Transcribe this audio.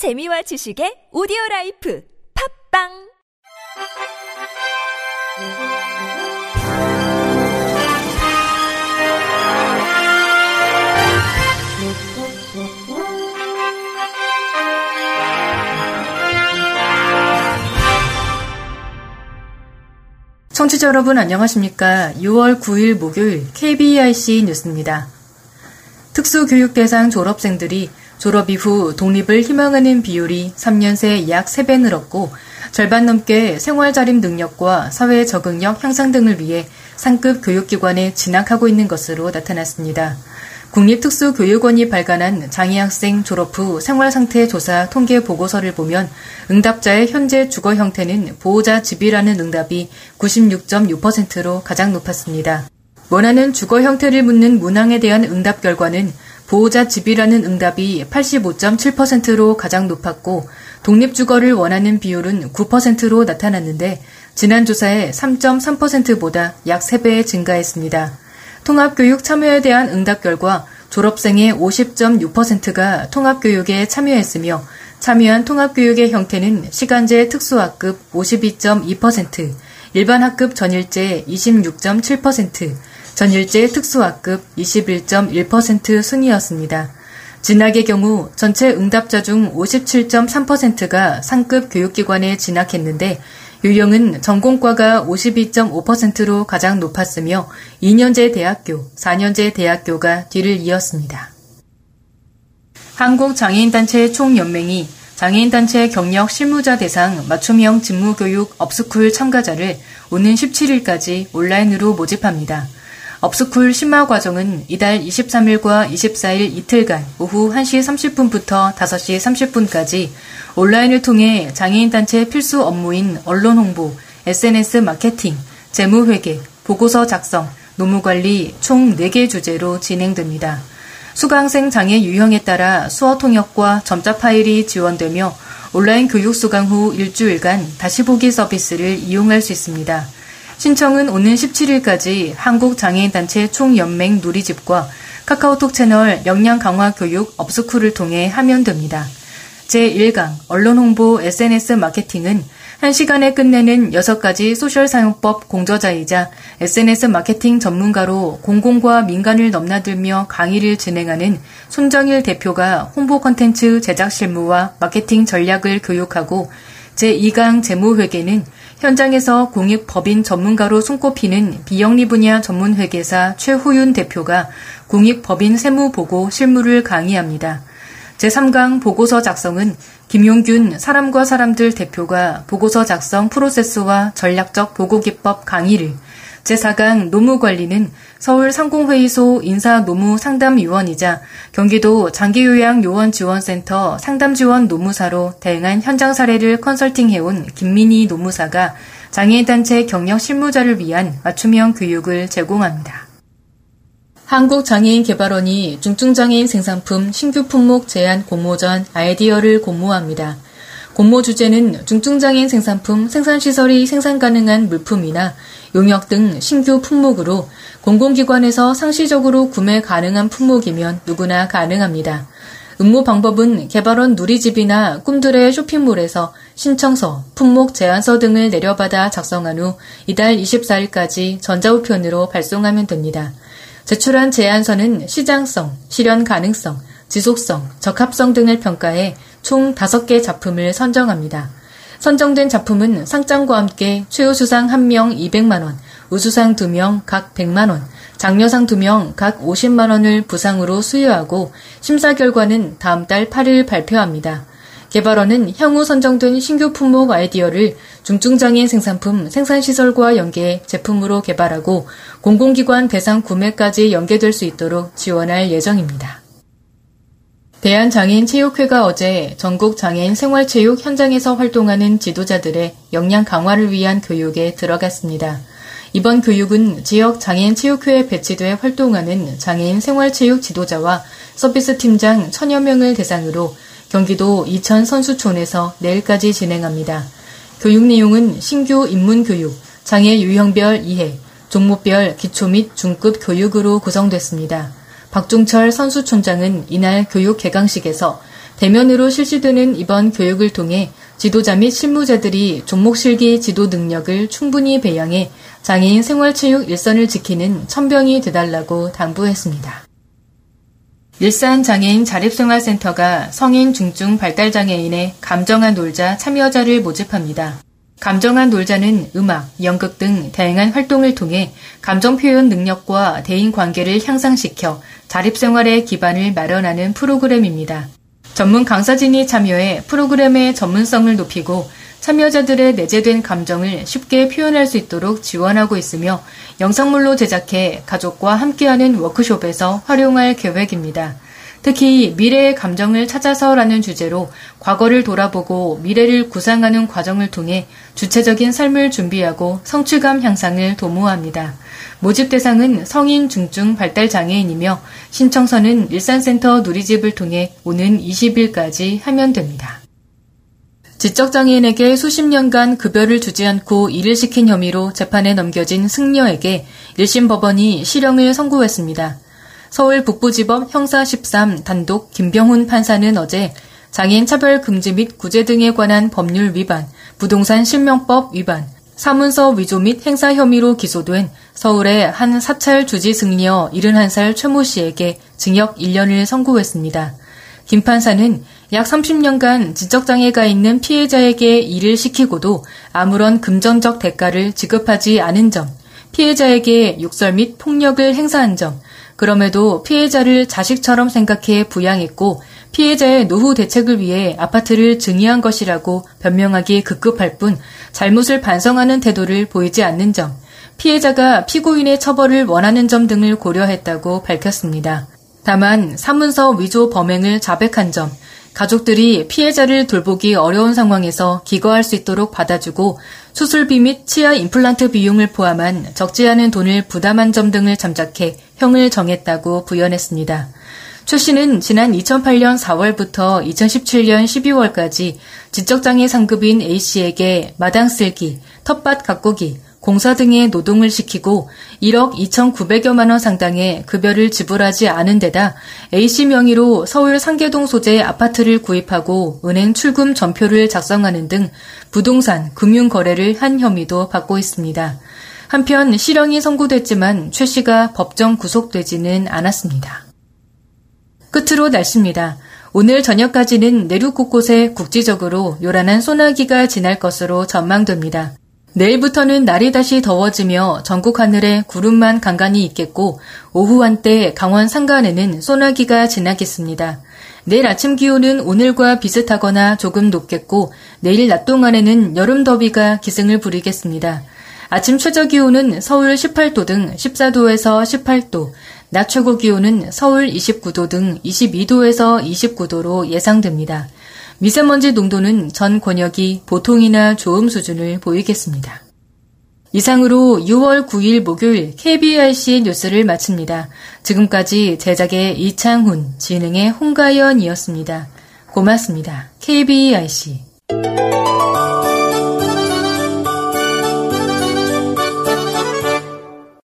재미와 지식의 오디오 라이프 팝빵 청취자 여러분 안녕하십니까? 6월 9일 목요일 KBIC 뉴스입니다. 특수교육 대상 졸업생들이 졸업 이후 독립을 희망하는 비율이 3년 새 약 3배 늘었고 절반 넘게 생활자립 능력과 사회 적응력 향상 등을 위해 상급 교육기관에 진학하고 있는 것으로 나타났습니다. 국립특수교육원이 발간한 장애학생 졸업 후 생활상태 조사 통계 보고서를 보면 응답자의 현재 주거 형태는 보호자 집이라는 응답이 96.6%로 가장 높았습니다. 원하는 주거 형태를 묻는 문항에 대한 응답 결과는 보호자 집이라는 응답이 85.7%로 가장 높았고 독립주거를 원하는 비율은 9%로 나타났는데 지난 조사에 3.3%보다 약 3배 증가했습니다. 통합교육 참여에 대한 응답 결과 졸업생의 50.6%가 통합교육에 참여했으며 참여한 통합교육의 형태는 시간제 특수학급 52.2%, 일반학급 전일제 26.7%, 전 일제 특수학급 21.1% 순이었습니다. 진학의 경우 전체 응답자 중 57.3%가 상급 교육기관에 진학했는데 유형은 전공과가 52.5%로 가장 높았으며 2년제 대학교, 4년제 대학교가 뒤를 이었습니다. 한국장애인단체 총연맹이 장애인단체 경력 실무자 대상 맞춤형 직무교육 업스쿨 참가자를 오는 17일까지 온라인으로 모집합니다. 업스쿨 심화 과정은 이달 23일과 24일 이틀간 오후 1시 30분부터 5시 30분까지 온라인을 통해 장애인단체 필수 업무인 언론 홍보, SNS 마케팅, 재무회계, 보고서 작성, 노무관리 총 4개 주제로 진행됩니다. 수강생 장애 유형에 따라 수어 통역과 점자 파일이 지원되며 온라인 교육 수강 후 일주일간 다시 보기 서비스를 이용할 수 있습니다. 신청은 오는 17일까지 한국장애인단체 총연맹 누리집과 카카오톡 채널 역량 강화 교육 업스쿨을 통해 하면 됩니다. 제1강 언론 홍보 SNS 마케팅은 1시간에 끝내는 6가지 소셜 사용법 공저자이자 SNS 마케팅 전문가로 공공과 민간을 넘나들며 강의를 진행하는 손정일 대표가 홍보 컨텐츠 제작 실무와 마케팅 전략을 교육하고 제2강 재무회계는 현장에서 공익법인 전문가로 손꼽히는 비영리 분야 전문회계사 최후윤 대표가 공익법인 세무보고 실무를 강의합니다. 제3강 보고서 작성은 김용균 사람과 사람들 대표가 보고서 작성 프로세스와 전략적 보고기법 강의를, 제4강 노무관리는 서울 상공회의소 인사노무상담위원이자 경기도 장기요양요원지원센터 상담지원 노무사로 다양한 현장 사례를 컨설팅해온 김민희 노무사가 장애인단체 경력 실무자를 위한 맞춤형 교육을 제공합니다. 한국장애인개발원이 중증장애인 생산품 신규 품목 제안 공모전 아이디어를 공모합니다. 공모 주제는 중증장애인 생산품 생산시설이 생산 가능한 물품이나 용역 등 신규 품목으로 공공기관에서 상시적으로 구매 가능한 품목이면 누구나 가능합니다. 응모 방법은 개발원 누리집이나 꿈들의 쇼핑몰에서 신청서, 품목 제안서 등을 내려받아 작성한 후 이달 24일까지 전자우편으로 발송하면 됩니다. 제출한 제안서는 시장성, 실현 가능성, 지속성, 적합성 등을 평가해 총 5개 작품을 선정합니다. 선정된 작품은 상장과 함께 최우수상 1명 200만원, 우수상 2명 각 100만원, 장려상 2명 각 50만원을 부상으로 수여하고 심사 결과는 다음 달 8일 발표합니다. 개발원은 향후 선정된 신규 품목 아이디어를 중증장애인 생산품 생산시설과 연계해 제품으로 개발하고 공공기관 대상 구매까지 연계될 수 있도록 지원할 예정입니다. 대한장애인체육회가 어제 전국 장애인 생활체육 현장에서 활동하는 지도자들의 역량 강화를 위한 교육에 들어갔습니다. 이번 교육은 지역 장애인 체육회에 배치돼 활동하는 장애인 생활체육 지도자와 서비스 팀장 천여 명을 대상으로 경기도 이천 선수촌에서 내일까지 진행합니다. 교육 내용은 신규 입문 교육, 장애 유형별 이해, 종목별 기초 및 중급 교육으로 구성됐습니다. 박종철 선수촌장은 이날 교육 개강식에서 대면으로 실시되는 이번 교육을 통해 지도자 및 실무자들이 종목실기 지도 능력을 충분히 배양해 장애인 생활체육 일선을 지키는 천병이 되달라고 당부했습니다. 일산 장애인 자립생활센터가 성인 중증 발달장애인의 감정한 놀자 참여자를 모집합니다. 감정한 놀자는 음악, 연극 등 다양한 활동을 통해 감정 표현 능력과 대인 관계를 향상시켜 자립생활의 기반을 마련하는 프로그램입니다. 전문 강사진이 참여해 프로그램의 전문성을 높이고 참여자들의 내재된 감정을 쉽게 표현할 수 있도록 지원하고 있으며 영상물로 제작해 가족과 함께하는 워크숍에서 활용할 계획입니다. 특히 미래의 감정을 찾아서라는 주제로 과거를 돌아보고 미래를 구상하는 과정을 통해 주체적인 삶을 준비하고 성취감 향상을 도모합니다. 모집 대상은 성인 중증 발달 장애인이며 신청서는 일산센터 누리집을 통해 오는 20일까지 하면 됩니다. 지적장애인에게 수십 년간 급여를 주지 않고 일을 시킨 혐의로 재판에 넘겨진 승려에게 1심 법원이 실형을 선고했습니다. 서울 북부지법 형사 13 단독 김병훈 판사는 어제 장애인 차별 금지 및 구제 등에 관한 법률 위반, 부동산 실명법 위반, 사문서 위조 및 행사 혐의로 기소된 서울의 한 사찰 주지 승려 71살 최모 씨에게 징역 1년을 선고했습니다. 김 판사는 약 30년간 지적장애가 있는 피해자에게 일을 시키고도 아무런 금전적 대가를 지급하지 않은 점, 피해자에게 욕설 및 폭력을 행사한 점, 그럼에도 피해자를 자식처럼 생각해 부양했고 피해자의 노후 대책을 위해 아파트를 증여한 것이라고 변명하기 급급할 뿐 잘못을 반성하는 태도를 보이지 않는 점, 피해자가 피고인의 처벌을 원하는 점 등을 고려했다고 밝혔습니다. 다만 사문서 위조 범행을 자백한 점, 가족들이 피해자를 돌보기 어려운 상황에서 기거할 수 있도록 받아주고 수술비 및 치아 임플란트 비용을 포함한 적지 않은 돈을 부담한 점 등을 잠작해 형을 정했다고 부연했습니다. 최 씨는 지난 2008년 4월부터 2017년 12월까지 지적장애 상급인 A씨에게 마당 쓸기, 텃밭 가꾸기, 공사 등의 노동을 시키고 1억 2,900여만 원 상당의 급여를 지불하지 않은 데다 A씨 명의로 서울 상계동 소재 아파트를 구입하고 은행 출금 전표를 작성하는 등 부동산, 금융 거래를 한 혐의도 받고 있습니다. 한편 실형이 선고됐지만 최 씨가 법정 구속되지는 않았습니다. 끝으로 날씨입니다. 오늘 저녁까지는 내륙 곳곳에 국지적으로 요란한 소나기가 지날 것으로 전망됩니다. 내일부터는 날이 다시 더워지며 전국 하늘에 구름만 간간히 있겠고 오후 한때 강원 산간에는 소나기가 지나겠습니다. 내일 아침 기온은 오늘과 비슷하거나 조금 높겠고 내일 낮 동안에는 여름 더위가 기승을 부리겠습니다. 아침 최저 기온은 서울 18도 등 14도에서 18도, 낮 최고 기온은 서울 29도 등 22도에서 29도로 예상됩니다. 미세먼지 농도는 전 권역이 보통이나 좋음 수준을 보이겠습니다. 이상으로 6월 9일 목요일 KBRC 뉴스를 마칩니다. 지금까지 제작의 이창훈, 진행의 홍가연이었습니다. 고맙습니다. KBRC